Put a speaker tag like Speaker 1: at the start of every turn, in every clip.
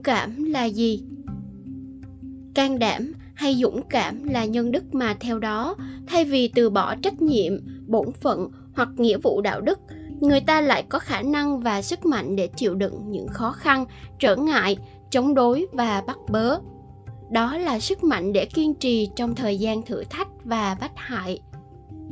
Speaker 1: Dũng cảm là gì? Can đảm hay dũng cảm là nhân đức mà theo đó, thay vì từ bỏ trách nhiệm, bổn phận hoặc nghĩa vụ đạo đức, người ta lại có khả năng và sức mạnh để chịu đựng những khó khăn, trở ngại, chống đối và bắt bớ. Đó là sức mạnh để kiên trì trong thời gian thử thách và bách hại.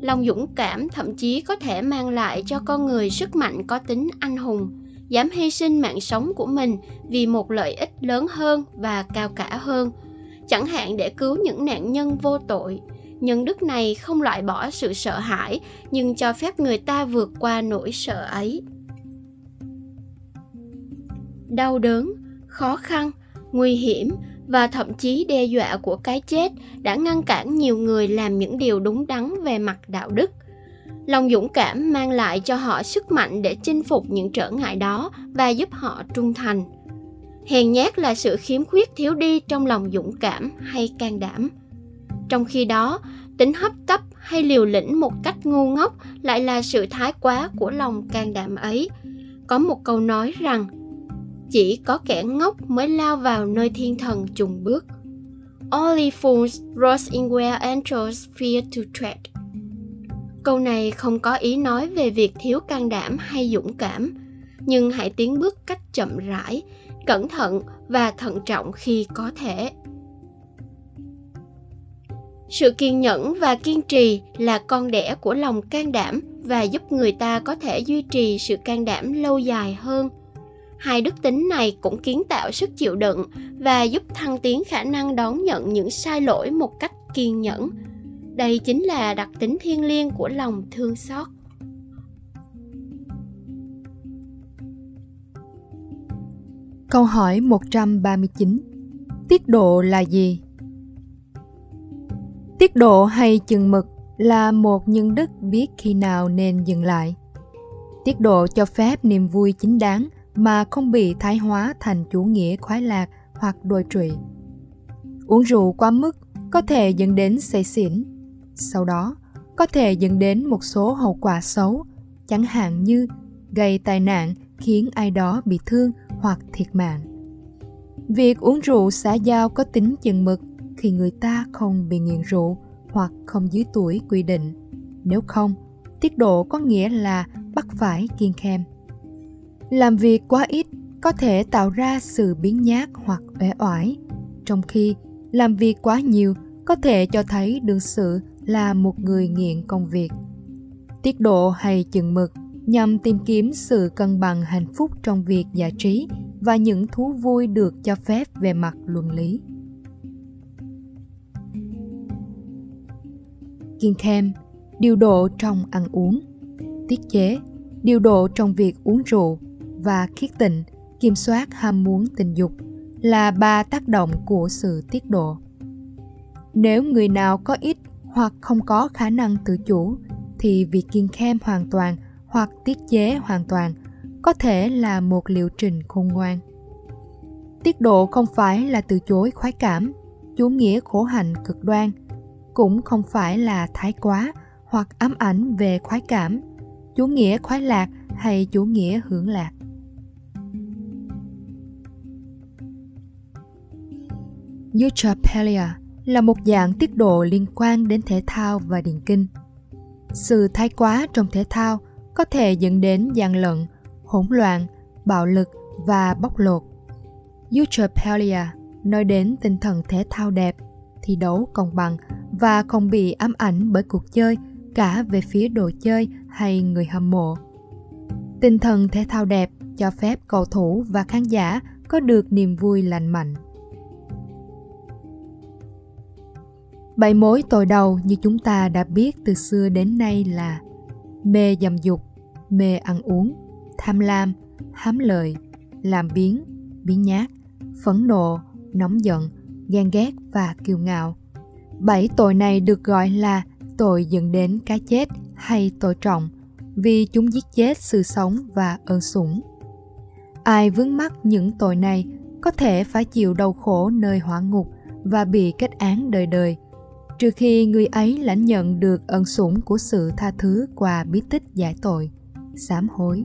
Speaker 1: Lòng dũng cảm thậm chí có thể mang lại cho con người sức mạnh có tính anh hùng dám hy sinh mạng sống của mình vì một lợi ích lớn hơn và cao cả hơn. Chẳng hạn để cứu những nạn nhân vô tội. Nhân đức này không loại bỏ sự sợ hãi, nhưng cho phép người ta vượt qua nỗi sợ ấy. Đau đớn, khó khăn, nguy hiểm và thậm chí đe dọa của cái chết đã ngăn cản nhiều người làm những điều đúng đắn về mặt đạo đức lòng dũng cảm mang lại cho họ sức mạnh để chinh phục những trở ngại đó và giúp họ trung thành. Hèn nhát là sự khiếm khuyết thiếu đi trong lòng dũng cảm hay can đảm. Trong khi đó, tính hấp tấp hay liều lĩnh một cách ngu ngốc lại là sự thái quá của lòng can đảm ấy. Có một câu nói rằng, chỉ có kẻ ngốc mới lao vào nơi thiên thần trùng bước. Only fools rush in where angels fear to tread câu này không có ý nói về việc thiếu can đảm hay dũng cảm, nhưng hãy tiến bước cách chậm rãi, cẩn thận và thận trọng khi có thể. Sự kiên nhẫn và kiên trì là con đẻ của lòng can đảm và giúp người ta có thể duy trì sự can đảm lâu dài hơn. Hai đức tính này cũng kiến tạo sức chịu đựng và giúp thăng tiến khả năng đón nhận những sai lỗi một cách kiên nhẫn đây chính là đặc tính thiêng liêng của lòng thương xót
Speaker 2: Câu hỏi 139 Tiết độ là gì? Tiết độ hay chừng mực là một nhân đức biết khi nào nên dừng lại. Tiết độ cho phép niềm vui chính đáng mà không bị thái hóa thành chủ nghĩa khoái lạc hoặc đồi trụy. Uống rượu quá mức có thể dẫn đến say xỉn, sau đó có thể dẫn đến một số hậu quả xấu, chẳng hạn như gây tai nạn khiến ai đó bị thương hoặc thiệt mạng. Việc uống rượu xã giao có tính chừng mực khi người ta không bị nghiện rượu hoặc không dưới tuổi quy định. Nếu không, tiết độ có nghĩa là bắt phải kiên khem. Làm việc quá ít có thể tạo ra sự biến nhát hoặc uể oải, trong khi làm việc quá nhiều có thể cho thấy đương sự là một người nghiện công việc. Tiết độ hay chừng mực nhằm tìm kiếm sự cân bằng hạnh phúc trong việc giải trí và những thú vui được cho phép về mặt luân lý. Kiên khem, điều độ trong ăn uống, tiết chế, điều độ trong việc uống rượu và khiết tịnh, kiểm soát ham muốn tình dục là ba tác động của sự tiết độ. Nếu người nào có ít hoặc không có khả năng tự chủ, thì việc kiên khem hoàn toàn hoặc tiết chế hoàn toàn có thể là một liệu trình khôn ngoan. Tiết độ không phải là từ chối khoái cảm, chủ nghĩa khổ hạnh cực đoan, cũng không phải là thái quá hoặc ám ảnh về khoái cảm, chủ nghĩa khoái lạc hay chủ nghĩa hưởng lạc. Eutrapelia là một dạng tiết độ liên quan đến thể thao và điền kinh. Sự thái quá trong thể thao có thể dẫn đến gian lận, hỗn loạn, bạo lực và bóc lột. Eutropelia nói đến tinh thần thể thao đẹp, thi đấu công bằng và không bị ám ảnh bởi cuộc chơi cả về phía đồ chơi hay người hâm mộ. Tinh thần thể thao đẹp cho phép cầu thủ và khán giả có được niềm vui lành mạnh. Bảy mối tội đầu như chúng ta đã biết từ xưa đến nay là mê dâm dục, mê ăn uống, tham lam, hám lợi, làm biến, biến nhát, phẫn nộ, nóng giận, ghen ghét và kiêu ngạo. Bảy tội này được gọi là tội dẫn đến cái chết hay tội trọng vì chúng giết chết sự sống và ơn sủng. Ai vướng mắc những tội này có thể phải chịu đau khổ nơi hỏa ngục và bị kết án đời đời – trừ khi người ấy lãnh nhận được ân sủng của sự tha thứ qua bí tích giải tội, sám hối.